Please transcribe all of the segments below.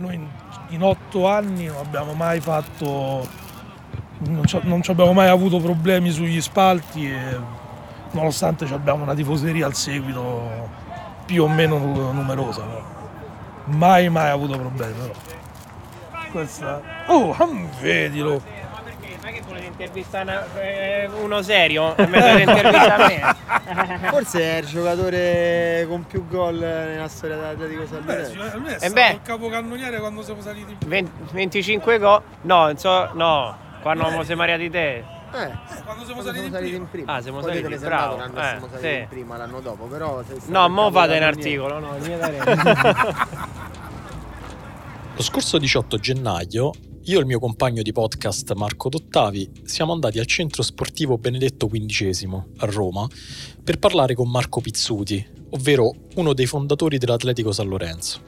noi in, in otto anni non abbiamo mai fatto, non, non ci abbiamo mai avuto problemi sugli spalti e nonostante abbiamo una tifoseria al seguito più o meno numerosa. Però. Mai mai avuto problemi però. Questa... Oh, vedilo! Volete intervistare eh, uno serio? a me? Forse è il giocatore con più gol nella storia dell'Atletico Lorenzo. Beh, è stato il capocannoniere quando siamo saliti in 20, 25 gol? No, so, no, quando eh. siamo mariati te. Eh, quando siamo, saliti, siamo saliti, in prima. Ah, siamo Poi saliti, bravo. L'anno eh, siamo saliti sì. in prima l'anno dopo, però... No, mo fate un articolo, no, Lo scorso 18 gennaio io e il mio compagno di podcast Marco Dottavi siamo andati al centro sportivo Benedetto XV a Roma per parlare con Marco Pizzuti, ovvero uno dei fondatori dell'Atletico San Lorenzo.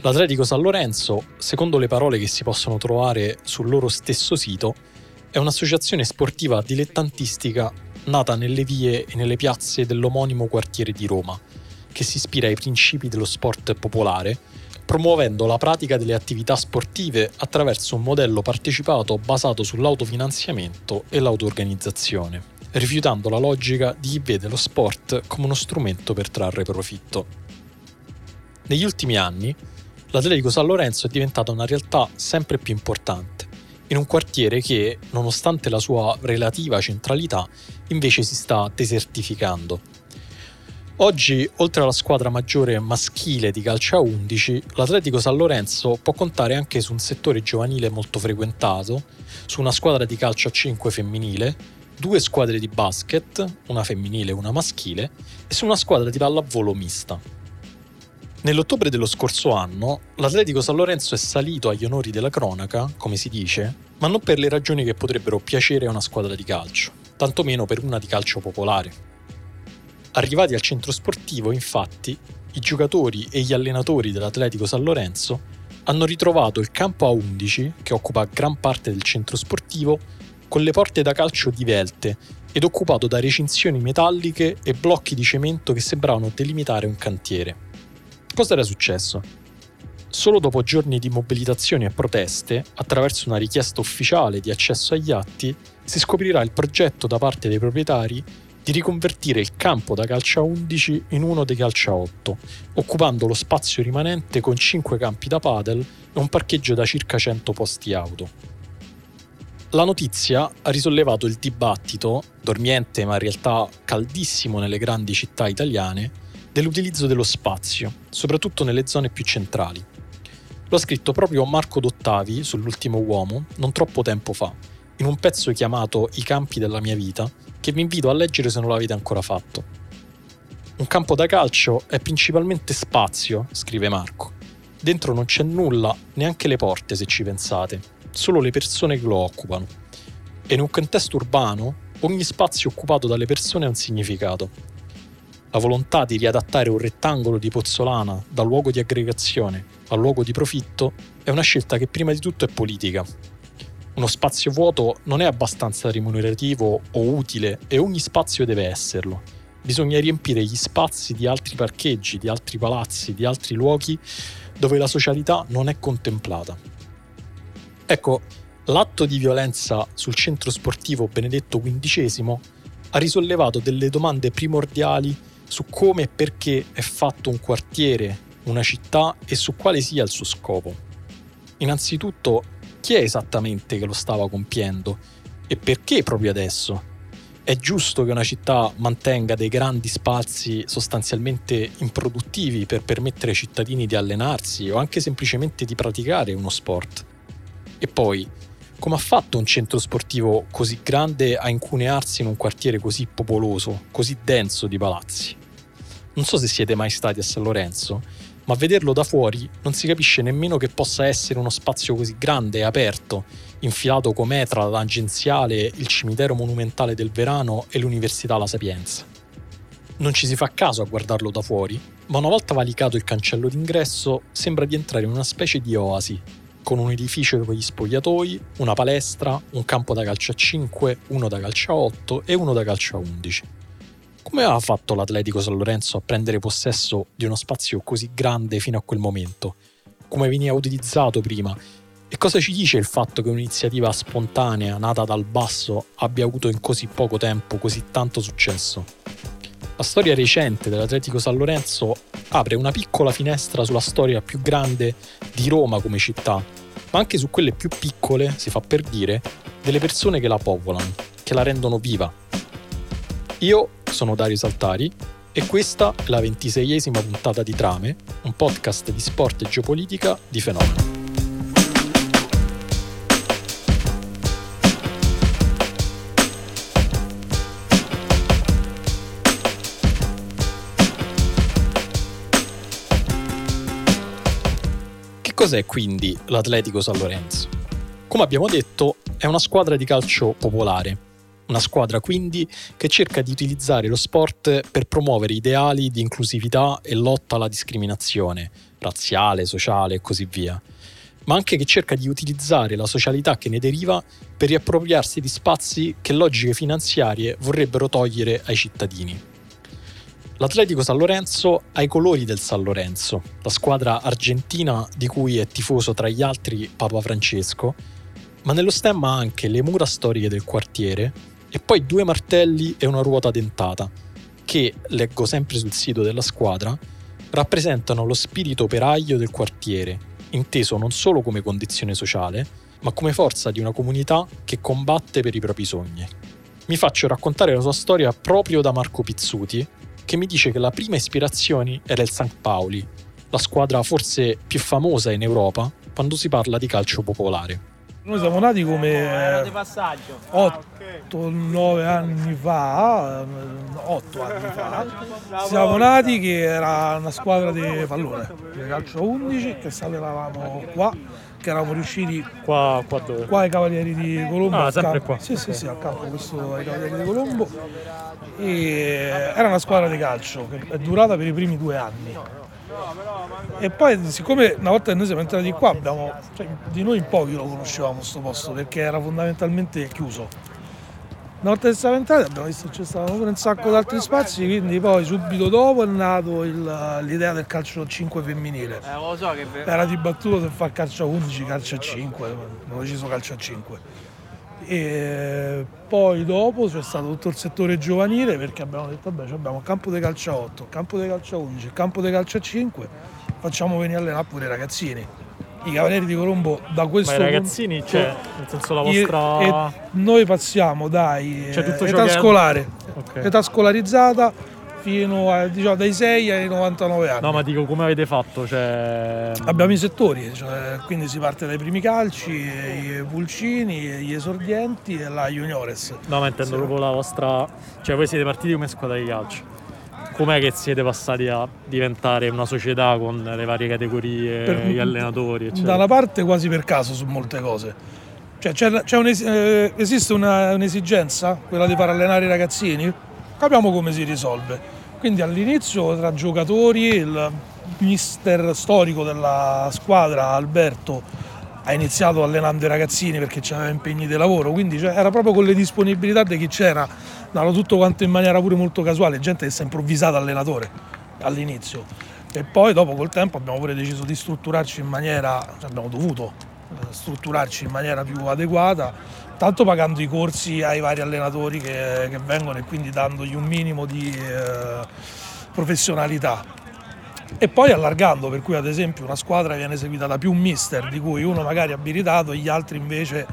L'Atletico San Lorenzo, secondo le parole che si possono trovare sul loro stesso sito, è un'associazione sportiva dilettantistica nata nelle vie e nelle piazze dell'omonimo quartiere di Roma, che si ispira ai principi dello sport popolare promuovendo la pratica delle attività sportive attraverso un modello partecipato basato sull'autofinanziamento e l'autoorganizzazione, rifiutando la logica di chi vede lo sport come uno strumento per trarre profitto. Negli ultimi anni, l'Atletico San Lorenzo è diventata una realtà sempre più importante, in un quartiere che, nonostante la sua relativa centralità, invece si sta desertificando Oggi, oltre alla squadra maggiore maschile di calcio a 11, l'Atletico San Lorenzo può contare anche su un settore giovanile molto frequentato, su una squadra di calcio a 5 femminile, due squadre di basket, una femminile e una maschile, e su una squadra di pallavolo mista. Nell'ottobre dello scorso anno, l'Atletico San Lorenzo è salito agli onori della cronaca, come si dice, ma non per le ragioni che potrebbero piacere a una squadra di calcio, tantomeno per una di calcio popolare. Arrivati al centro sportivo, infatti, i giocatori e gli allenatori dell'Atletico San Lorenzo hanno ritrovato il campo a 11, che occupa gran parte del centro sportivo, con le porte da calcio divelte ed occupato da recinzioni metalliche e blocchi di cemento che sembravano delimitare un cantiere. Cosa era successo? Solo dopo giorni di mobilitazioni e proteste, attraverso una richiesta ufficiale di accesso agli atti, si scoprirà il progetto da parte dei proprietari di riconvertire il campo da calcio a 11 in uno dei calcio a 8, occupando lo spazio rimanente con 5 campi da padel e un parcheggio da circa 100 posti auto. La notizia ha risollevato il dibattito, dormiente ma in realtà caldissimo nelle grandi città italiane, dell'utilizzo dello spazio, soprattutto nelle zone più centrali. Lo ha scritto proprio Marco Dottavi sull'ultimo uomo non troppo tempo fa, in un pezzo chiamato I campi della mia vita, che vi invito a leggere se non l'avete ancora fatto. Un campo da calcio è principalmente spazio, scrive Marco. Dentro non c'è nulla, neanche le porte se ci pensate, solo le persone che lo occupano. E in un contesto urbano ogni spazio occupato dalle persone ha un significato. La volontà di riadattare un rettangolo di pozzolana dal luogo di aggregazione al luogo di profitto è una scelta che prima di tutto è politica, uno spazio vuoto non è abbastanza remunerativo o utile e ogni spazio deve esserlo. Bisogna riempire gli spazi di altri parcheggi, di altri palazzi, di altri luoghi dove la socialità non è contemplata. Ecco, l'atto di violenza sul centro sportivo Benedetto XV ha risollevato delle domande primordiali su come e perché è fatto un quartiere, una città e su quale sia il suo scopo. Innanzitutto, chi è esattamente che lo stava compiendo e perché proprio adesso? È giusto che una città mantenga dei grandi spazi sostanzialmente improduttivi per permettere ai cittadini di allenarsi o anche semplicemente di praticare uno sport? E poi, come ha fatto un centro sportivo così grande a incunearsi in un quartiere così popoloso, così denso di palazzi? Non so se siete mai stati a San Lorenzo, ma vederlo da fuori non si capisce nemmeno che possa essere uno spazio così grande e aperto, infilato com'è tra tangenziale, il cimitero monumentale del Verano e l'Università La Sapienza. Non ci si fa caso a guardarlo da fuori, ma una volta valicato il cancello d'ingresso sembra di entrare in una specie di oasi, con un edificio con gli spogliatoi, una palestra, un campo da calcio a 5, uno da calcio a 8 e uno da calcio a 11. Come aveva fatto l'Atletico San Lorenzo a prendere possesso di uno spazio così grande fino a quel momento? come veniva utilizzato prima e cosa ci dice il fatto che un'iniziativa spontanea, nata dal basso, abbia avuto in così poco tempo così tanto successo? La storia recente dell'Atletico San Lorenzo apre una piccola finestra sulla storia più grande di Roma come città, ma anche su quelle più piccole, si fa per dire, delle persone che la popolano, che la rendono viva. Io sono Dario Saltari e questa è la ventiseiesima puntata di Trame, un podcast di sport e geopolitica di Fenomeno. Che cos'è quindi l'Atletico San Lorenzo? Come abbiamo detto, è una squadra di calcio popolare, una squadra quindi che cerca di utilizzare lo sport per promuovere ideali di inclusività e lotta alla discriminazione, razziale, sociale e così via, ma anche che cerca di utilizzare la socialità che ne deriva per riappropriarsi di spazi che logiche finanziarie vorrebbero togliere ai cittadini. L'Atletico San Lorenzo ha i colori del San Lorenzo, la squadra argentina di cui è tifoso tra gli altri Papa Francesco, ma nello stemma anche le mura storiche del quartiere e poi due martelli e una ruota dentata, che, leggo sempre sul sito della squadra, rappresentano lo spirito operaio del quartiere, inteso non solo come condizione sociale, ma come forza di una comunità che combatte per i propri sogni. Mi faccio raccontare la sua storia proprio da Marco Pizzuti, che mi dice che la prima ispirazione era il St. Pauli, la squadra forse più famosa in Europa quando si parla di calcio popolare. Noi siamo nati Era come di passaggio. 8-9 anni fa, 8 anni fa, siamo nati che era una squadra di pallone, di calcio 11 che allenavamo qua, che eravamo riusciti Qua, qua dove? qua ai Cavalieri di Colombo. Ah, sempre qua. Sì, sì, sì, al campo questo ai Cavalieri di Colombo. E era una squadra di calcio che è durata per i primi due anni. E poi siccome una volta che noi siamo entrati qua, abbiamo, cioè, di noi in pochi lo conoscevamo questo posto perché era fondamentalmente chiuso. Una volta che siamo entrati abbiamo visto che stavano pure un sacco di altri spazi, quindi poi subito dopo è nato il- l'idea del calcio 5 femminile. Eh, Era dibattuto se fa calcio a 11, calcio a 5, abbiamo deciso calcio a 5. E poi dopo c'è stato tutto il settore giovanile perché abbiamo detto vabbè abbiamo il campo di calcio a 8, il campo di calcio a 11, il campo di calcio a 5, facciamo venire a allenare pure i ragazzini. I Cavalieri di Colombo da questo Ma i punto- ragazzini, cioè, nel senso la vostra... noi passiamo dai Cioè, eh, età che scolare, Ok. età scolarizzata fino a, diciamo, dai 6 ai 99 anni. No, ma dico, come avete fatto? Cioè... Abbiamo i settori, cioè, quindi si parte dai primi calci, i pulcini, gli esordienti e la juniores. No, ma intendo Sì. proprio la vostra... Cioè, voi siete partiti come squadra di calcio. Com'è che siete passati a diventare una società con le varie categorie, Per- gli allenatori, Da eccetera? una parte quasi per caso su molte cose. Cioè, c'è- c'è un'es- eh, esiste una- un'esigenza, quella di far allenare i ragazzini? Capiamo come si risolve. Quindi all'inizio tra giocatori il mister storico della squadra, Alberto, ha iniziato allenando i ragazzini perché c'aveva impegni di lavoro, quindi cioè, era proprio con le disponibilità di chi c'era, danno tutto quanto in maniera pure molto casuale, gente che si è improvvisata allenatore all'inizio. E poi dopo col tempo abbiamo pure deciso di strutturarci in maniera, cioè abbiamo dovuto eh, strutturarci in maniera più adeguata, tanto pagando i corsi ai vari allenatori che, che vengono e quindi dandogli un minimo di eh, professionalità. E poi allargando, per cui ad esempio una squadra viene seguita da più mister, di cui uno magari è abilitato e gli altri invece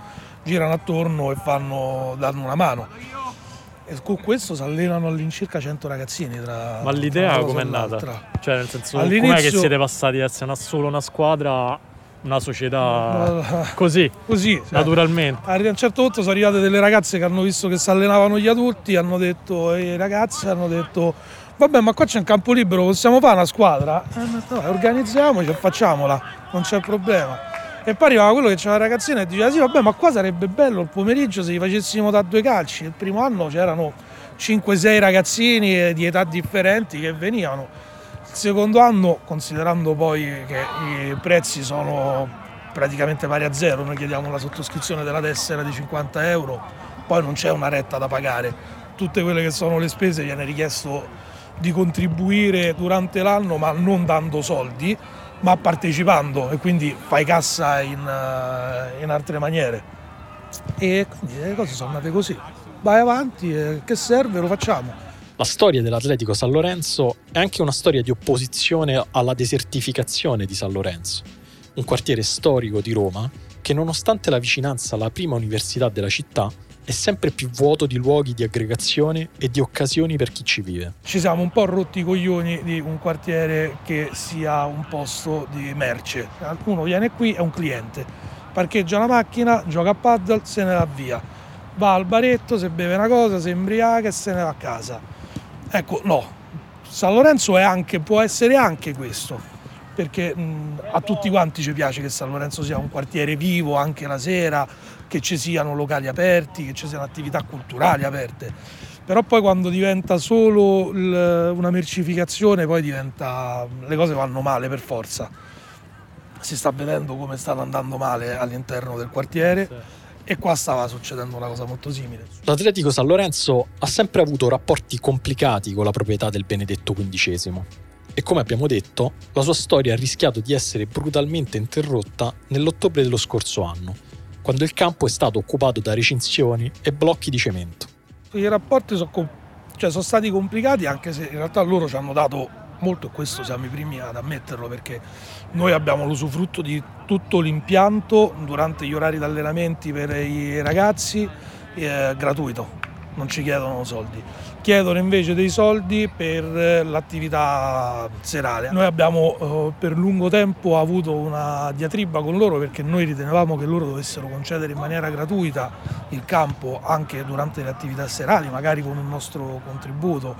girano attorno e fanno, danno una mano. E con questo si allenano all'incirca 100 ragazzini tra Ma l'idea com'è nata? Cioè, nel senso, com'è che siete passati da essere una- solo una squadra una società così, Così, naturalmente? a un certo punto sono arrivate delle ragazze che hanno visto che si allenavano gli adulti, hanno detto, e i ragazzi hanno detto, vabbè ma qua c'è un campo libero, possiamo fare una squadra? Eh, ho detto, "Dai, organizziamoci e facciamola, non c'è problema. E poi arrivava quello che c'era la ragazzina e diceva, sì vabbè ma qua sarebbe bello il pomeriggio se li facessimo da due calci. Il primo anno c'erano 5-6 ragazzini eh, di età differenti che venivano. Secondo anno, considerando poi che i prezzi sono praticamente pari a zero, noi chiediamo la sottoscrizione della tessera di 50 euro, poi non c'è una retta da pagare. Tutte quelle che sono le spese viene richiesto di contribuire durante l'anno ma non dando soldi ma partecipando e quindi fai cassa in, eh, in altre maniere. E quindi le cose sono andate così. Vai avanti, che serve, lo facciamo. La storia dell'Atletico San Lorenzo è anche una storia di opposizione alla desertificazione di San Lorenzo, un quartiere storico di Roma che nonostante la vicinanza alla prima università della città è sempre più vuoto di luoghi di aggregazione e di occasioni per chi ci vive. Ci siamo un po' rotti i coglioni di un quartiere che sia un posto di merce. Uno viene qui, è un cliente, parcheggia la macchina, gioca a paddle, se ne va via. Va al baretto, se beve una cosa, si imbriaca e se ne va a casa. Ecco, no. San Lorenzo anche, può essere anche questo, perché mh, a tutti quanti ci piace che San Lorenzo sia un quartiere vivo anche la sera, che ci siano locali aperti, che ci siano attività culturali aperte. Però poi quando diventa solo l- una mercificazione, poi diventa. le cose vanno male per forza. Si sta vedendo come stanno andando male all'interno del quartiere. E qua stava succedendo una cosa molto simile. L'Atletico San Lorenzo ha sempre avuto rapporti complicati con la proprietà del Benedetto XV e come abbiamo detto, la sua storia ha rischiato di essere brutalmente interrotta nell'ottobre dello scorso anno, quando il campo è stato occupato da recinzioni e blocchi di cemento. I rapporti sono, cioè, sono stati complicati anche se in realtà loro ci hanno dato molto e questo siamo i primi ad ammetterlo perché noi abbiamo l'usufrutto di tutto l'impianto durante gli orari di allenamenti per i ragazzi eh, gratuito, non ci chiedono soldi. Chiedono invece dei soldi per eh, l'attività serale. Noi abbiamo eh, per lungo tempo avuto una diatriba con loro perché noi ritenevamo che loro dovessero concedere in maniera gratuita il campo anche durante le attività serali, magari con un nostro contributo.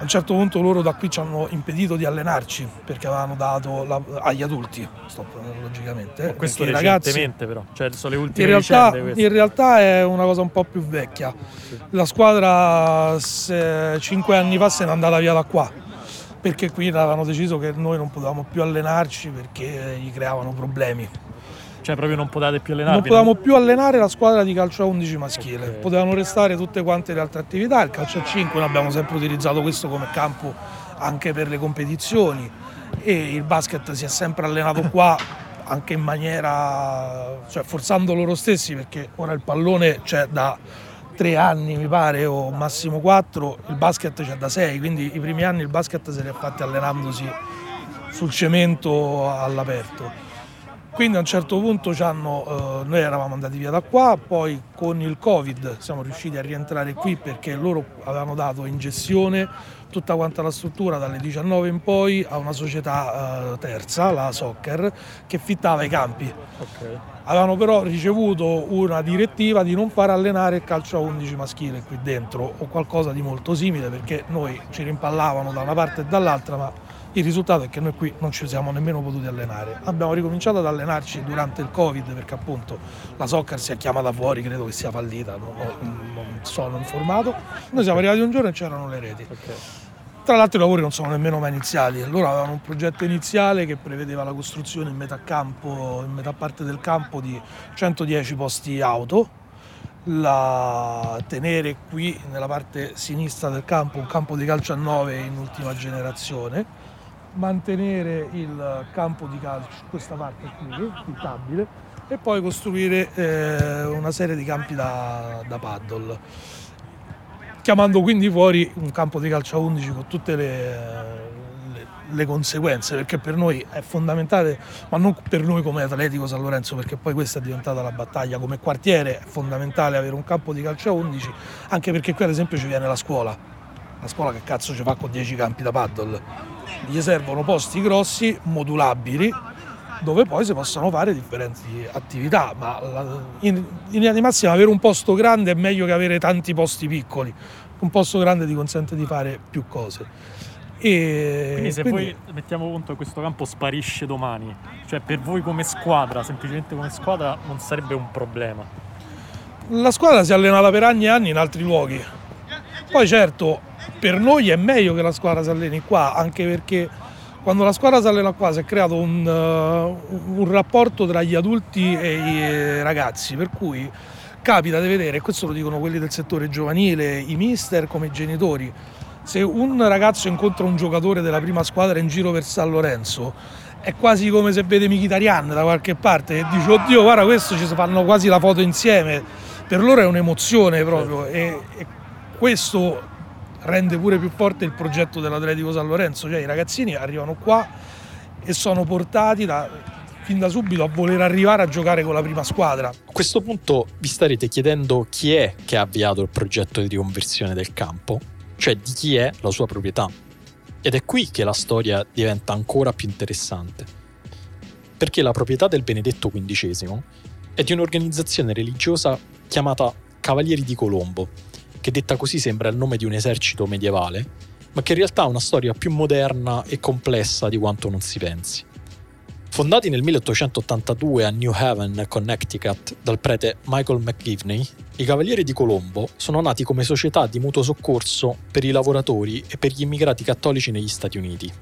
A un certo punto loro da qui ci hanno impedito di allenarci perché avevano dato la, agli adulti, stop, logicamente. eh, Questo i ragazzi recentemente però, cioè sono le in ultime realtà, vicende queste. in realtà è una cosa un po' più vecchia. La squadra se- cinque anni fa se n'è andata via da qua perché qui avevano deciso che noi non potevamo più allenarci perché gli creavano problemi. Cioè proprio non potete più Non allenarvi. potevamo più allenare la squadra di calcio a 11 maschile, Ok. potevano restare tutte quante le altre attività, il calcio a 5 noi abbiamo sempre utilizzato questo come campo anche per le competizioni e il basket si è sempre allenato qua anche in maniera, cioè forzando loro stessi perché ora il pallone c'è da tre anni mi pare o massimo quattro, il basket c'è da sei, quindi i primi anni il basket se li ha fatti allenandosi sul cemento all'aperto. Quindi a un certo punto ci hanno, eh, noi eravamo andati via da qua, poi con il Covid siamo riusciti a rientrare qui perché loro avevano dato in gestione tutta quanta la struttura dalle 19 in poi a una società eh, terza, la Soccer, che fittava i campi. Ok. Avevano però ricevuto una direttiva di non far allenare il calcio a 11 maschile qui dentro o qualcosa di molto simile perché noi ci rimpallavano da una parte e dall'altra ma il risultato è che noi qui non ci siamo nemmeno potuti allenare. Abbiamo ricominciato ad allenarci durante il Covid perché appunto la soccer si è chiamata fuori, credo che sia fallita, non, non sono informato. Noi siamo arrivati un giorno e c'erano le reti. Tra l'altro i lavori non sono nemmeno mai iniziati, loro avevano un progetto iniziale che prevedeva la costruzione in metà campo, in metà parte del campo di 110 posti auto, la tenere qui nella parte sinistra del campo un campo di calcio a 9 in ultima generazione, mantenere il campo di calcio, questa parte qui, fittabile, e poi costruire eh, una serie di campi da, da paddle chiamando quindi fuori un campo di calcio a 11 con tutte le, le- le conseguenze, perché per noi è fondamentale, ma non per noi come Atletico San Lorenzo, perché poi questa è diventata la battaglia, come quartiere è fondamentale avere un campo di calcio a 11, anche perché qui ad esempio ci viene la scuola, la scuola che cazzo ci fa con 10 campi da paddle? Gli servono posti grossi, modulabili, dove poi si possono fare differenti attività, ma in, in linea di massima avere un posto grande è meglio che avere tanti posti piccoli. Un posto grande ti consente di fare più cose. E Quindi se quindi- poi mettiamo conto che questo campo sparisce domani, cioè per voi come squadra, semplicemente come squadra, non sarebbe un problema. La squadra si è allenata per anni e anni in altri luoghi. Poi certo, per noi è meglio che la squadra si alleni qua, anche perché quando la squadra si allena qua si è creato un, eh, un rapporto tra gli adulti e i ragazzi, per cui capita di vedere, e questo lo dicono quelli del settore giovanile, i mister come i genitori, se un ragazzo incontra un giocatore della prima squadra in giro per San Lorenzo è quasi come se vede Mkhitaryan da qualche parte e dice oddio guarda questo ci fanno quasi la foto insieme. Per loro è un'emozione proprio e, e questo rende pure più forte il progetto dell'Atletico San Lorenzo cioè i ragazzini arrivano qua e sono portati da, fin da subito a voler arrivare a giocare con la prima squadra A questo punto vi starete chiedendo chi è che ha avviato il progetto di riconversione del campo, cioè di chi è la sua proprietà. Ed è qui che la storia diventa ancora più interessante. Perché la proprietà del Benedetto XV è di un'organizzazione religiosa chiamata Cavalieri di Colombo, che detta così sembra il nome di un esercito medievale, ma che in realtà ha una storia più moderna e complessa di quanto non si pensi. Fondati nel 1882 a New Haven, Connecticut, dal prete Michael McGivney, i Cavalieri di Colombo sono nati come società di mutuo soccorso per i lavoratori e per gli immigrati cattolici negli Stati Uniti.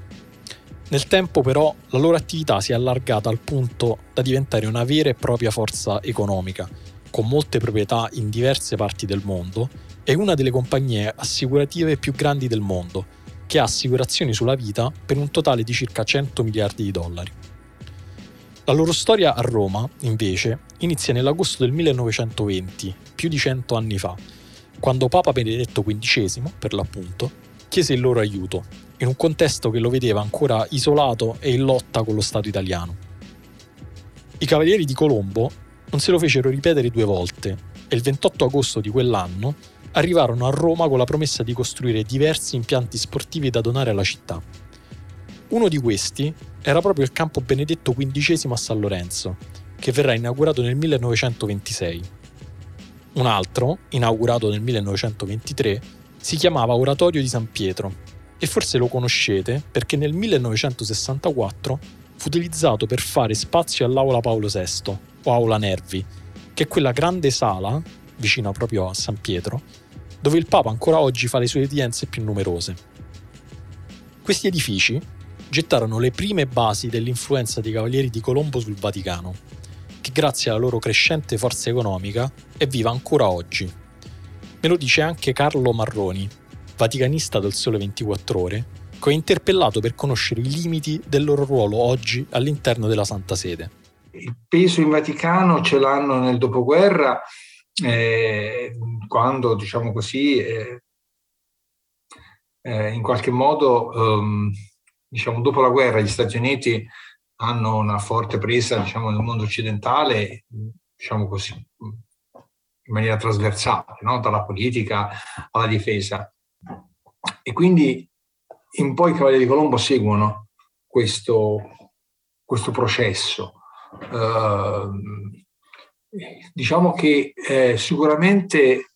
Nel tempo però la loro attività si è allargata al punto da diventare una vera e propria forza economica, con molte proprietà in diverse parti del mondo e una delle compagnie assicurative più grandi del mondo, che ha assicurazioni sulla vita per un totale di circa 100 miliardi di dollari. La loro storia a Roma, invece, inizia nell'agosto del 1920, più di cento anni fa, quando Papa Benedetto XV, per l'appunto, chiese il loro aiuto, in un contesto che lo vedeva ancora isolato e in lotta con lo Stato italiano. I Cavalieri di Colombo non se lo fecero ripetere due volte e il 28 agosto di quell'anno arrivarono a Roma con la promessa di costruire diversi impianti sportivi da donare alla città. Uno di questi era proprio il campo Benedetto XV a San Lorenzo, che verrà inaugurato nel 1926. Un altro, inaugurato nel 1923, si chiamava Oratorio di San Pietro e forse lo conoscete perché nel 1964 fu utilizzato per fare spazio all'Aula Paolo VI, o Aula Nervi, che è quella grande sala, vicino proprio a San Pietro, dove il Papa ancora oggi fa le sue udienze più numerose. Questi edifici gettarono le prime basi dell'influenza dei Cavalieri di Colombo sul Vaticano, che grazie alla loro crescente forza economica è viva ancora oggi. Me lo dice anche Carlo Marroni, vaticanista del Sole 24 Ore, che ho interpellato per conoscere i limiti del loro ruolo oggi all'interno della Santa Sede. Il peso in Vaticano ce l'hanno nel dopoguerra, eh, quando, diciamo così, eh, eh, in qualche modo ehm, diciamo, dopo la guerra gli Stati Uniti hanno una forte presa diciamo, nel mondo occidentale, diciamo così, in maniera trasversale, no? dalla politica alla difesa. E quindi in poi i Cavalieri di Colombo seguono questo, questo processo. Uh, diciamo che eh, sicuramente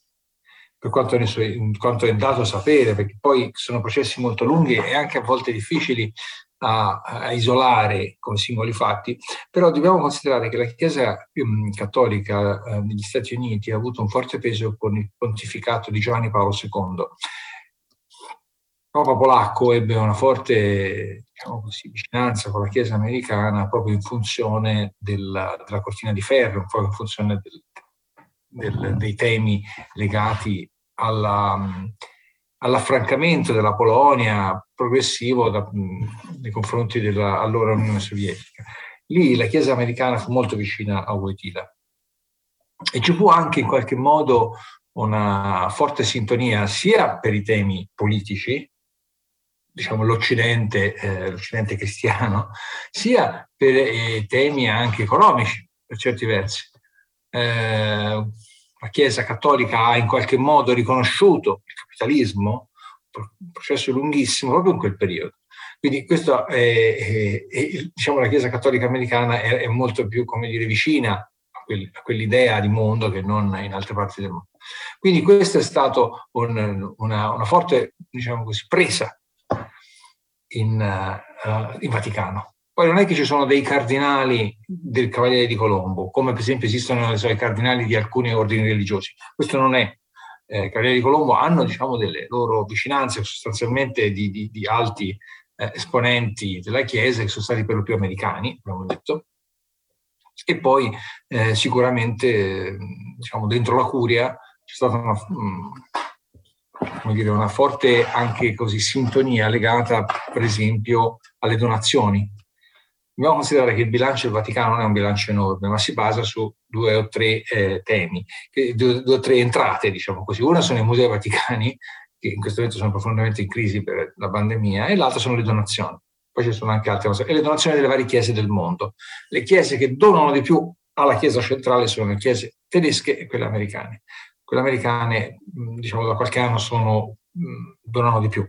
per quanto, ne so, quanto è dato sapere, perché poi sono processi molto lunghi e anche a volte difficili a, a, isolare come singoli fatti, però dobbiamo considerare che la Chiesa um, cattolica uh, negli Stati Uniti ha avuto un forte peso con il pontificato di Giovanni Paolo II. Papa polacco ebbe una forte diciamo così, vicinanza con la Chiesa americana proprio in funzione della, della cortina di ferro, proprio in funzione del, del, dei temi legati alla, all'affrancamento della Polonia progressivo da, nei confronti dell'allora Unione Sovietica. Lì la Chiesa americana fu molto vicina a Wojtyla e ci fu anche in qualche modo una forte sintonia sia per i temi politici, diciamo l'Occidente, eh, l'Occidente cristiano, sia per i temi anche economici, per certi versi. Eh, la Chiesa cattolica ha in qualche modo riconosciuto il capitalismo, un processo lunghissimo proprio in quel periodo. Quindi questo è, è, è diciamo, la Chiesa cattolica americana è, è molto più, come dire, vicina a, quel, a, quell'idea di mondo che non in altre parti del mondo. Quindi questa è stata un, una, una, forte, diciamo così, presa in, uh, in Vaticano. Poi non è che ci sono dei cardinali del Cavaliere di Colombo, come per esempio esistono so, i cardinali di alcuni ordini religiosi. Questo non è. Eh, I Cavalieri di Colombo hanno diciamo, delle loro vicinanze sostanzialmente di, di, di alti eh, esponenti della Chiesa che sono stati per lo più americani, abbiamo detto, e poi eh, sicuramente diciamo, dentro la curia c'è stata una, mm, dire, una forte anche così sintonia legata per esempio alle donazioni dobbiamo considerare che il bilancio del Vaticano non è un bilancio enorme, ma si basa su due o tre eh, temi, due, due, o tre entrate, diciamo così. Una sono i musei vaticani, che in questo momento sono profondamente in crisi per la pandemia, e l'altra sono le donazioni. Poi ci sono anche altre cose, e le donazioni delle varie chiese del mondo. Le chiese che donano di più alla chiesa centrale sono le chiese tedesche e quelle americane. Quelle americane, diciamo, da qualche anno sono, donano di più,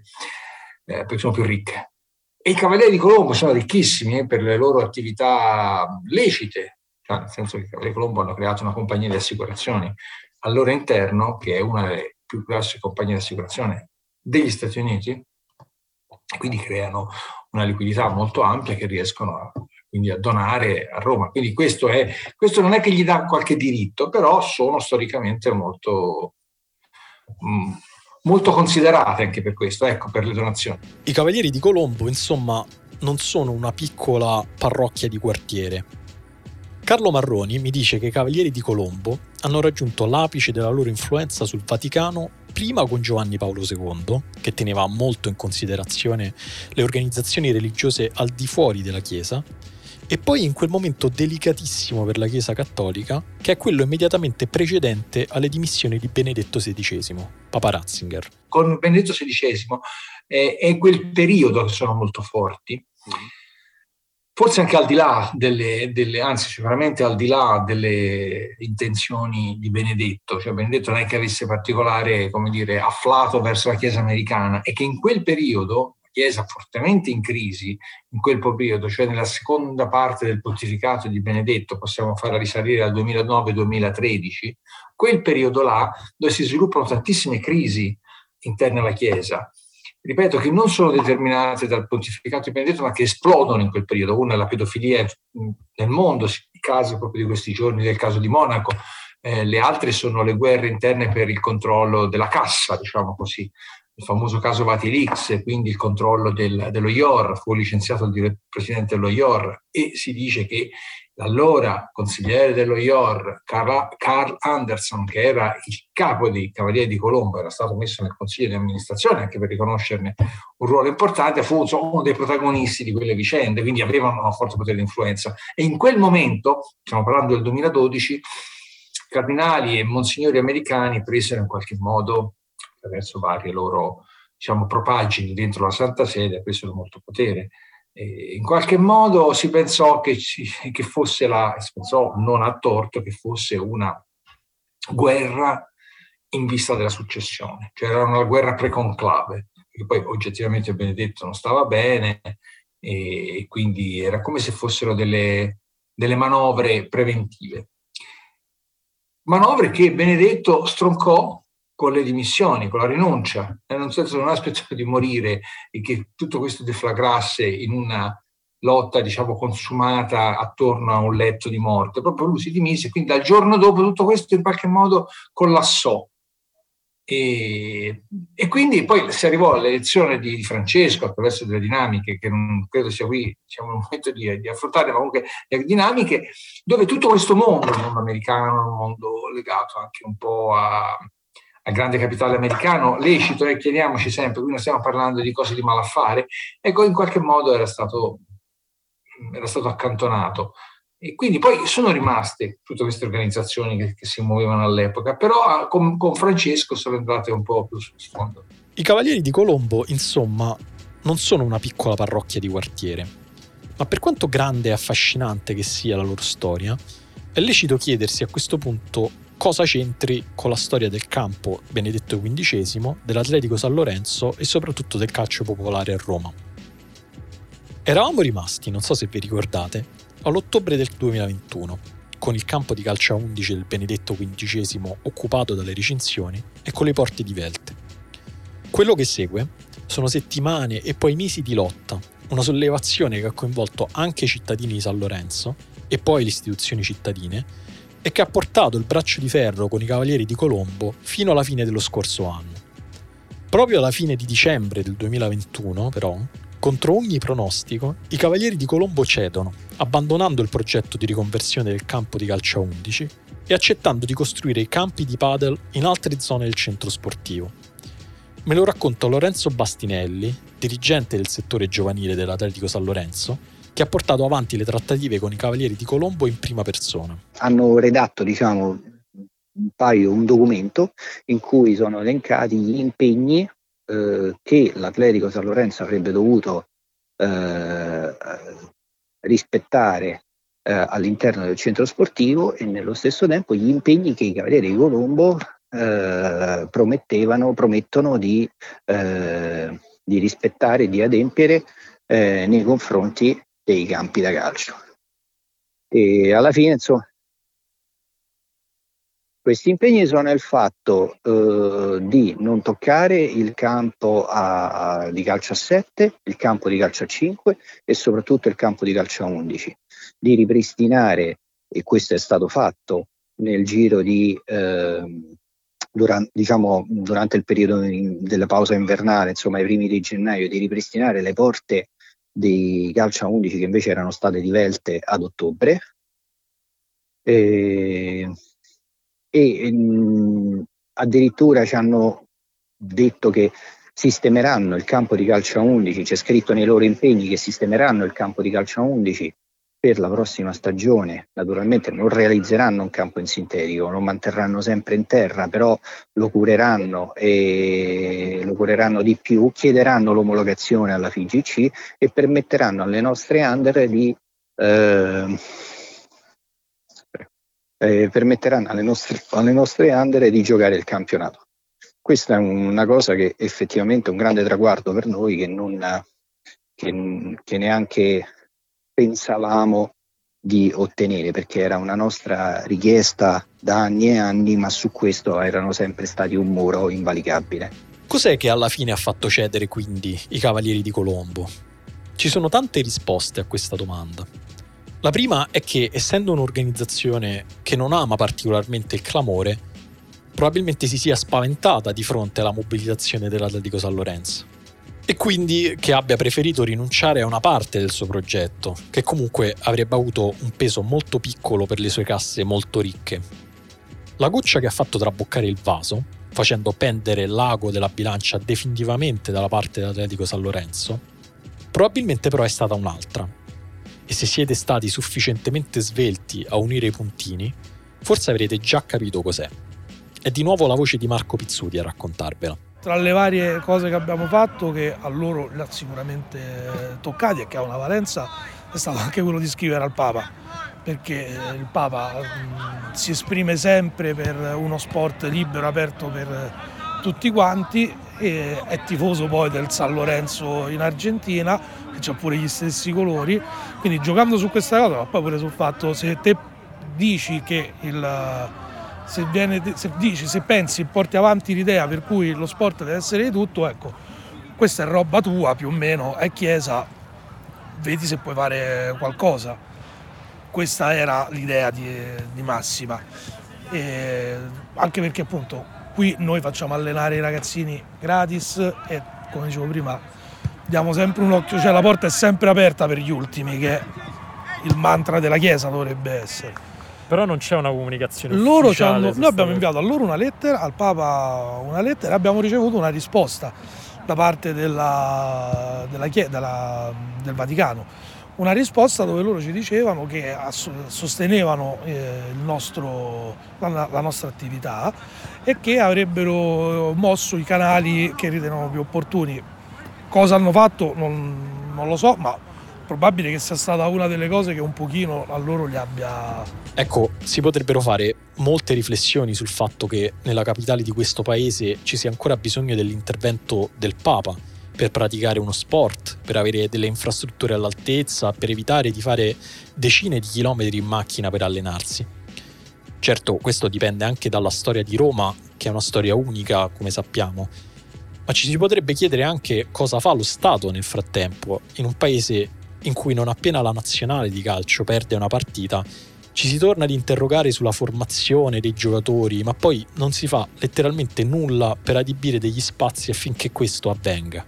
eh, perché sono più ricche. E i Cavalieri di Colombo sono ricchissimi eh, per le loro attività lecite, cioè nel senso che i Cavalieri di Colombo hanno creato una compagnia di assicurazioni al loro interno, che è una delle più grosse compagnie di assicurazione degli Stati Uniti, e quindi creano una liquidità molto ampia che riescono a, quindi a donare a Roma. Quindi questo, è, questo non è che gli dà qualche diritto, però sono storicamente molto... Mm, molto considerate anche per questo, ecco, per le donazioni. I Cavalieri di Colombo, insomma, non sono una piccola parrocchia di quartiere. Carlo Marroni mi dice che i Cavalieri di Colombo hanno raggiunto l'apice della loro influenza sul Vaticano prima con Giovanni Paolo II, che teneva molto in considerazione le organizzazioni religiose al di fuori della Chiesa, e poi in quel momento delicatissimo per la Chiesa cattolica, che è quello immediatamente precedente alle dimissioni di Benedetto XVI, Papa Ratzinger. Con Benedetto XVI eh, è quel periodo che sono molto forti. Forse anche al di là delle, delle, anzi sicuramente al di là delle intenzioni di Benedetto, cioè Benedetto non è che avesse particolare, come dire, afflato verso la Chiesa americana, e che in quel periodo Chiesa fortemente in crisi in quel periodo, cioè nella seconda parte del pontificato di Benedetto, possiamo farla risalire al 2009-2013, quel periodo là dove si sviluppano tantissime crisi interne alla Chiesa, ripeto, che non sono determinate dal pontificato di Benedetto, ma che esplodono in quel periodo. Una è la pedofilia nel mondo, il caso proprio di questi giorni del caso di Monaco, eh, le altre sono le guerre interne per il controllo della cassa, diciamo così, il famoso caso Vatilix, quindi il controllo del, dello IOR, fu licenziato il presidente dello IOR e si dice che l'allora consigliere dello IOR, Carl, Anderson, che era il capo dei Cavalieri di Colombo, era stato messo nel consiglio di amministrazione anche per riconoscerne un ruolo importante, fu uno dei protagonisti di quelle vicende, quindi avevano una forte potere di influenza. E in quel momento, stiamo parlando del 2012, cardinali e monsignori americani presero in qualche modo attraverso varie loro diciamo, propagini dentro la Santa Sede, presero molto potere. E in qualche modo si pensò che, ci, che fosse la, pensò non a torto, che fosse una guerra in vista della successione, cioè era una guerra preconclave, che poi oggettivamente Benedetto non stava bene e quindi era come se fossero delle, delle manovre preventive. Manovre che Benedetto stroncò con le dimissioni, con la rinuncia, nel senso non aspettare di morire e che tutto questo deflagrasse in una lotta, diciamo, consumata attorno a un letto di morte. Proprio lui si dimise, quindi dal giorno dopo tutto questo in qualche modo collassò. E, e quindi poi si arrivò all'elezione di Francesco attraverso delle dinamiche che non credo sia qui diciamo, il momento di, di affrontare, ma comunque le dinamiche dove tutto questo mondo, il mondo americano, un mondo legato anche un po' a, al grande capitale americano, lecito, e chiediamoci sempre, qui non stiamo parlando di cose di malaffare, ecco in qualche modo era stato, era stato accantonato. E quindi poi sono rimaste tutte queste organizzazioni che, che si muovevano all'epoca, però ah, con, con Francesco sono entrate un po' più sul sfondo. I Cavalieri di Colombo, insomma, non sono una piccola parrocchia di quartiere, ma per quanto grande e affascinante che sia la loro storia, è lecito chiedersi a questo punto cosa c'entri con la storia del campo Benedetto XV, dell'Atletico San Lorenzo e soprattutto del calcio popolare a Roma. Eravamo rimasti, non so se vi ricordate, all'ottobre del 2021, con il campo di calcio a 11 del Benedetto XV occupato dalle recinzioni e con le porte divelte. Quello che segue sono settimane e poi mesi di lotta, una sollevazione che ha coinvolto anche i cittadini di San Lorenzo e poi le istituzioni cittadine e che ha portato il braccio di ferro con i Cavalieri di Colombo fino alla fine dello scorso anno. Proprio alla fine di dicembre del 2021, però, contro ogni pronostico, i Cavalieri di Colombo cedono, abbandonando il progetto di riconversione del campo di calcio a 11 e accettando di costruire i campi di padel in altre zone del centro sportivo. Me lo racconta Lorenzo Bastinelli, dirigente del settore giovanile dell'Atletico San Lorenzo, che ha portato avanti le trattative con i Cavalieri di Colombo in prima persona. Hanno redatto, diciamo, un paio, un documento in cui sono elencati gli impegni eh, che l'Atletico San Lorenzo avrebbe dovuto eh, rispettare eh, all'interno del centro sportivo e nello stesso tempo gli impegni che i Cavalieri di Colombo eh, promettevano, promettono di, eh, di rispettare, di adempiere eh, nei confronti dei campi da calcio. E alla fine, insomma, questi impegni sono il fatto eh, di non toccare il campo a, di calcio a 7, il campo di calcio a 5 e soprattutto il campo di calcio a 11, di ripristinare, e questo è stato fatto nel giro di, eh, durante, diciamo, durante il periodo in, della pausa invernale, insomma i primi di gennaio, di ripristinare le porte di calcio a 11 che invece erano state divelte ad ottobre. E, e mh, addirittura ci hanno detto che sistemeranno il campo di calcio a 11, c'è scritto nei loro impegni che sistemeranno il campo di calcio a 11 per la prossima stagione. Naturalmente non realizzeranno un campo in sintetico, lo manterranno sempre in terra, però lo cureranno e lo cureranno di più, chiederanno l'omologazione alla FIGC e permetteranno alle nostre under di eh, eh, permetteranno alle nostre, alle nostre under di giocare il campionato. Questa è una cosa che effettivamente è un grande traguardo per noi che, non, che, che neanche pensavamo di ottenere perché era una nostra richiesta da anni e anni, ma su questo erano sempre stati un muro invalicabile. Cos'è che alla fine ha fatto cedere quindi i Cavalieri di Colombo? Ci sono tante risposte a questa domanda. La prima è che, essendo un'organizzazione che non ama particolarmente il clamore, probabilmente si sia spaventata di fronte alla mobilitazione dell'Atletico San Lorenzo. E quindi che abbia preferito rinunciare a una parte del suo progetto, che comunque avrebbe avuto un peso molto piccolo per le sue casse molto ricche. La goccia che ha fatto traboccare il vaso, facendo pendere l'ago della bilancia definitivamente dalla parte dell'Atletico San Lorenzo, probabilmente però è stata un'altra, e se siete stati sufficientemente svelti a unire i puntini, forse avrete già capito cos'è. È di nuovo la voce di Marco Pizzuti a raccontarvela. Tra le varie cose che abbiamo fatto, che a loro li ha sicuramente toccati e che ha una valenza, è stato anche quello di scrivere al Papa, perché il Papa mh, si esprime sempre per uno sport libero, aperto per tutti quanti, e è tifoso poi del San Lorenzo in Argentina che ha pure gli stessi colori, quindi giocando su questa cosa, ma poi pure sul fatto se te dici che il, se, viene, se, dici, se pensi, porti avanti l'idea per cui lo sport deve essere di tutto, ecco, questa è roba tua più o meno, è chiesa, vedi se puoi fare qualcosa. Questa era l'idea di, di Massima, e anche perché appunto qui noi facciamo allenare i ragazzini gratis e come dicevo prima diamo sempre un occhio, cioè la porta è sempre aperta per gli ultimi, che il mantra della Chiesa dovrebbe essere. Però non c'è una comunicazione loro ufficiale. Noi abbiamo inviato a loro una lettera, al Papa una lettera e abbiamo ricevuto una risposta da parte della, della, della, del Vaticano. Una risposta dove loro ci dicevano che sostenevano eh, nostro, la, la nostra attività e che avrebbero mosso i canali che ritenevano più opportuni Cosa hanno fatto non, non lo so, ma probabile che sia stata una delle cose che un pochino a loro li abbia... Ecco, si potrebbero fare molte riflessioni sul fatto che nella capitale di questo paese ci sia ancora bisogno dell'intervento del Papa per praticare uno sport, per avere delle infrastrutture all'altezza, per evitare di fare decine di chilometri in macchina per allenarsi. Certo, questo dipende anche dalla storia di Roma, che è una storia unica, come sappiamo, ma ci si potrebbe chiedere anche cosa fa lo Stato nel frattempo, in un paese in cui non appena la nazionale di calcio perde una partita, ci si torna ad interrogare sulla formazione dei giocatori, ma poi non si fa letteralmente nulla per adibire degli spazi affinché questo avvenga.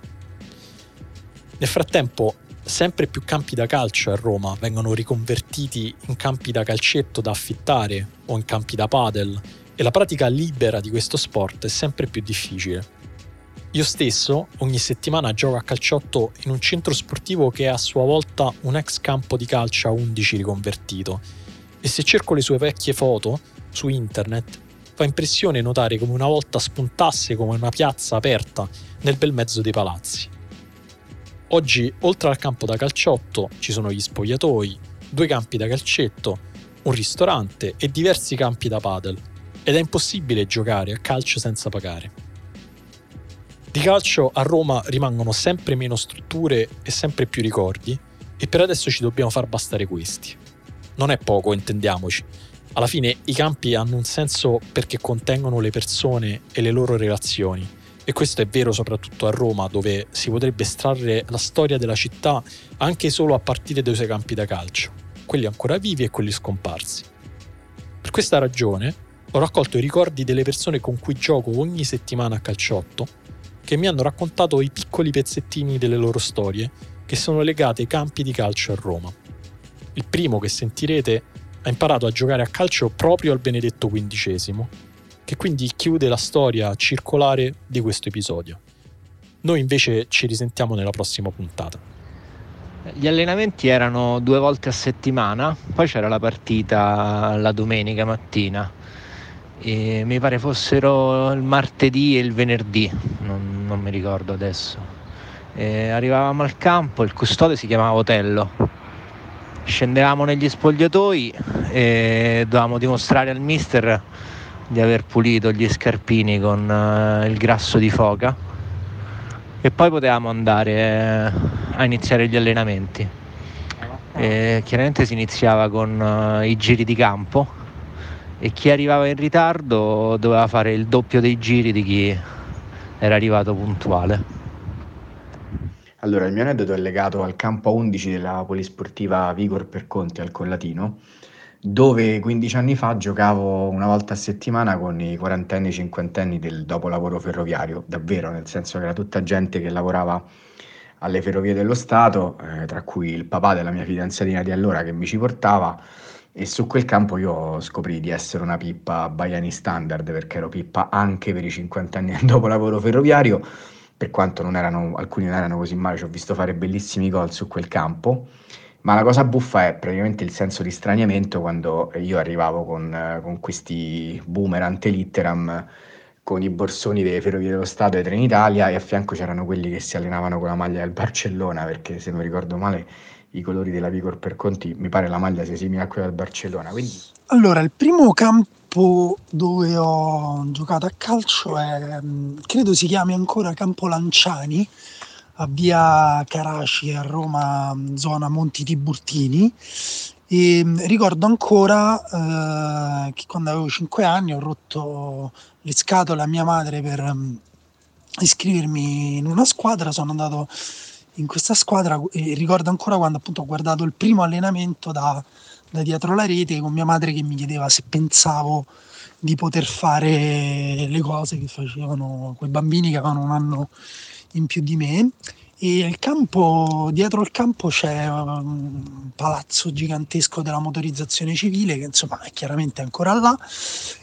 Nel frattempo, sempre più campi da calcio a Roma vengono riconvertiti in campi da calcetto da affittare o in campi da padel e la pratica libera di questo sport è sempre più difficile. Io stesso ogni settimana gioco a calciotto in un centro sportivo che è a sua volta un ex campo di calcio a 11 riconvertito e se cerco le sue vecchie foto su internet fa impressione notare come una volta spuntasse come una piazza aperta nel bel mezzo dei palazzi. Oggi, oltre al campo da calciotto, ci sono gli spogliatoi, due campi da calcetto, un ristorante e diversi campi da padel, ed è impossibile giocare a calcio senza pagare. Di calcio a Roma rimangono sempre meno strutture e sempre più ricordi, e per adesso ci dobbiamo far bastare questi. Non è poco, intendiamoci. Alla fine i campi hanno un senso perché contengono le persone e le loro relazioni e questo è vero soprattutto a Roma, dove si potrebbe estrarre la storia della città anche solo a partire dai suoi campi da calcio, quelli ancora vivi e quelli scomparsi. Per questa ragione ho raccolto i ricordi delle persone con cui gioco ogni settimana a calciotto, che mi hanno raccontato i piccoli pezzettini delle loro storie che sono legate ai campi di calcio a Roma. Il primo che sentirete ha imparato a giocare a calcio proprio al Benedetto XV che quindi chiude la storia circolare di questo episodio. Noi invece ci risentiamo nella prossima puntata. Gli allenamenti erano due volte a settimana, poi c'era la partita la domenica mattina. E mi pare fossero il martedì e il venerdì, non, non mi ricordo adesso. E arrivavamo al campo, il custode si chiamava Otello. Scendevamo negli spogliatoi e dovevamo dimostrare al mister di aver pulito gli scarpini con uh, il grasso di foca e poi potevamo andare uh, a iniziare gli allenamenti. E chiaramente si iniziava con uh, i giri di campo e chi arrivava in ritardo doveva fare il doppio dei giri di chi era arrivato puntuale. Allora, il mio aneddoto è legato al campo 11 della polisportiva Vigor per Conti al Collatino dove 15 anni fa giocavo una volta a settimana con i quarantenni e cinquantenni del dopolavoro ferroviario, davvero, nel senso che era tutta gente che lavorava alle ferrovie dello Stato, eh, tra cui il papà della mia fidanzatina di allora che mi ci portava e su quel campo io scoprì di essere una pippa Baiani standard perché ero pippa anche per i cinquantenni del dopolavoro ferroviario, per quanto non erano, alcuni non erano così male, ci ho visto fare bellissimi gol su quel campo. Ma la cosa buffa è praticamente il senso di straniamento quando io arrivavo con, con questi boomer ante litteram con i borsoni delle Ferrovie dello Stato e Trenitalia e a fianco c'erano quelli che si allenavano con la maglia del Barcellona perché se non ricordo male i colori della Vigor per Conti mi pare la maglia sia simile a quella del Barcellona quindi... allora il primo campo dove ho giocato a calcio è credo si chiami ancora Campo Lanciani a via Caraci a Roma, zona Monti Tiburtini. E mm, ricordo ancora eh, che quando avevo 5 anni ho rotto le scatole a mia madre per iscrivermi in una squadra, sono andato in questa squadra e ricordo ancora quando appunto ho guardato il primo allenamento da, da dietro la rete con mia madre che mi chiedeva se pensavo di poter fare le cose che facevano quei bambini che avevano un anno in più di me. E il campo, dietro al campo c'è un palazzo gigantesco della motorizzazione civile che insomma è chiaramente ancora là.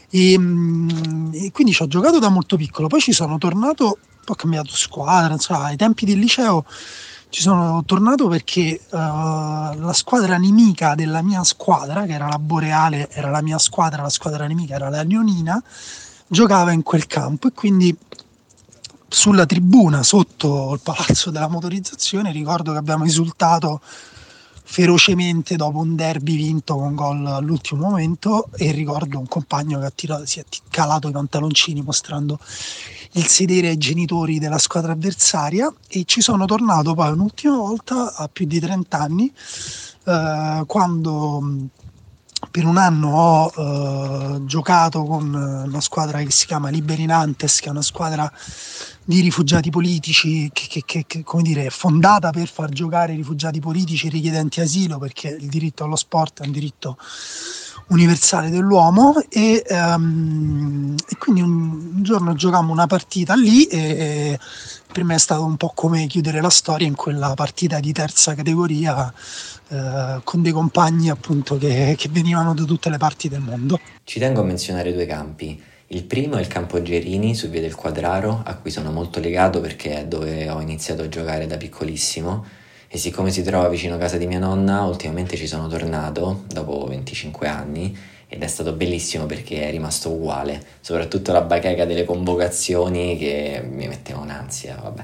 E, mm, e quindi ci ho giocato da molto piccolo. Poi ci sono tornato poi ho cambiato squadra insomma ai tempi del liceo ci sono tornato perché uh, la squadra nemica della mia squadra che era la Boreale era la mia squadra la squadra nemica era la Leonina giocava in quel campo e quindi sulla tribuna sotto il palazzo della motorizzazione ricordo che abbiamo esultato ferocemente dopo un derby vinto con gol all'ultimo momento e ricordo un compagno che tirato, si è calato i pantaloncini mostrando il sedere ai genitori della squadra avversaria e ci sono tornato poi un'ultima volta a più di 30 anni eh, quando per un anno ho eh, giocato con una squadra che si chiama Liberi Nantes, che è una squadra di rifugiati politici che, che, che, come dire, è fondata per far giocare rifugiati politici richiedenti asilo perché il diritto allo sport è un diritto universale dell'uomo e, um, e quindi un, un, giorno giocammo una partita lì e, e, per me è stato un po' come chiudere la storia in quella partita di terza categoria eh, con dei compagni appunto che, che venivano da tutte le parti del mondo. Ci tengo a menzionare due campi il primo è il campo Gerini su via del Quadraro, a cui sono molto legato perché è dove ho iniziato a giocare da piccolissimo. E siccome si trova vicino a casa di mia nonna, ultimamente ci sono tornato dopo 25 anni ed è stato bellissimo perché è rimasto uguale, soprattutto la bacheca delle convocazioni che mi metteva un'ansia, vabbè.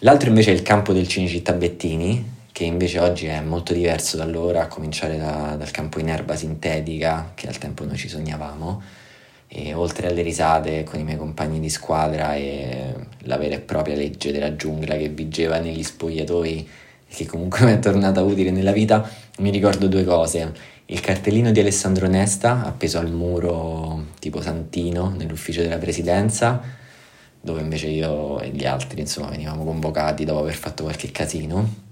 L'altro invece è il campo del Cinecittà Bettini, che invece oggi è molto diverso da allora, a cominciare da, dal campo in erba sintetica, che al tempo noi ci sognavamo, e oltre alle risate con i miei compagni di squadra e la vera e propria legge della giungla che vigeva negli spogliatoi e che comunque mi è tornata utile nella vita, mi ricordo due cose. Il cartellino di Alessandro Nesta appeso al muro tipo Santino nell'ufficio della presidenza, dove invece io e gli altri insomma venivamo convocati dopo aver fatto qualche casino,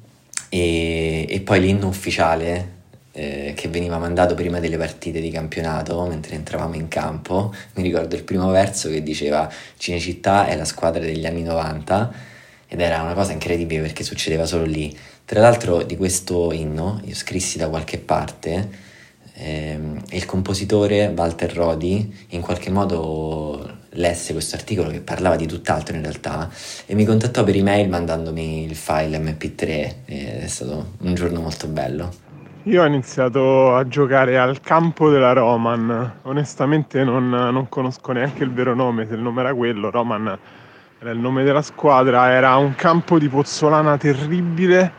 e, e poi l'inno ufficiale eh, che veniva mandato prima delle partite di campionato mentre entravamo in campo. Mi ricordo il primo verso che diceva Cinecittà è la squadra degli anni 90 ed era una cosa incredibile perché succedeva solo lì. Tra l'altro di questo inno io scrissi da qualche parte ehm, il compositore Walter Rodi in qualche modo lesse questo articolo che parlava di tutt'altro in realtà e mi contattò per email mandandomi il file mp3 ed è stato un giorno molto bello. Io ho iniziato a giocare al campo della Roman, onestamente non, non conosco neanche il vero nome, se il nome era quello, Roman era il nome della squadra, era un campo di pozzolana terribile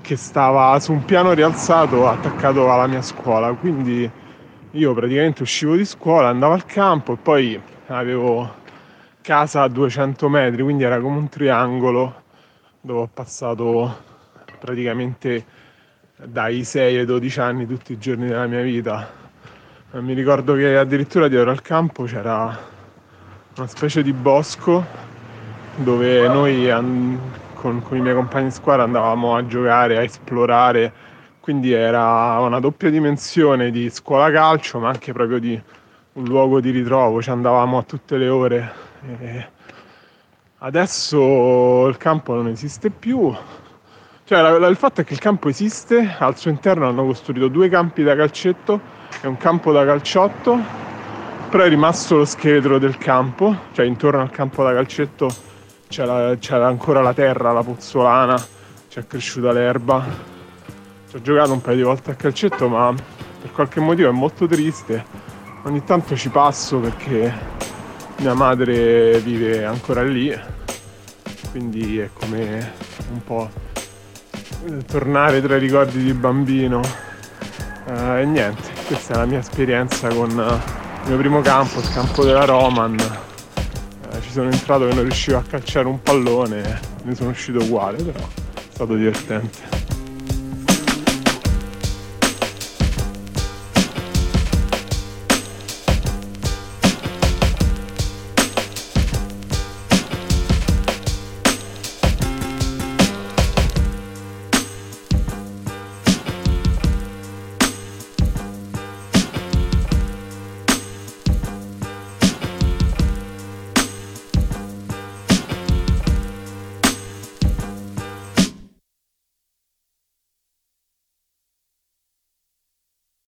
che stava su un piano rialzato attaccato alla mia scuola, quindi io praticamente uscivo di scuola, andavo al campo e poi avevo casa a 200 metri, quindi era come un triangolo dove ho passato praticamente dai 6 ai 12 anni tutti i giorni della mia vita. Mi ricordo che addirittura dietro al campo c'era una specie di bosco dove noi con, con i miei compagni di squadra andavamo a giocare, a esplorare, quindi era una doppia dimensione di scuola calcio, ma anche proprio di un luogo di ritrovo, ci andavamo a tutte le ore. E adesso il campo non esiste più, cioè la, la, il fatto è che il campo esiste, al suo interno hanno costruito due campi da calcetto e un campo da calciotto, però è rimasto lo scheletro del campo, cioè intorno al campo da calcetto c'era, c'era ancora la terra, la pozzolana, c'è cresciuta l'erba. Ci ho giocato un paio di volte a calcetto, ma per qualche motivo è molto triste. Ogni tanto ci passo perché mia madre vive ancora lì, quindi è come un po' tornare tra i ricordi di bambino. Uh, e niente, questa è la mia esperienza con uh, il mio primo campo, il campo della Roman ci sono entrato che non riuscivo a calciare un pallone, ne sono uscito uguale, però è stato divertente.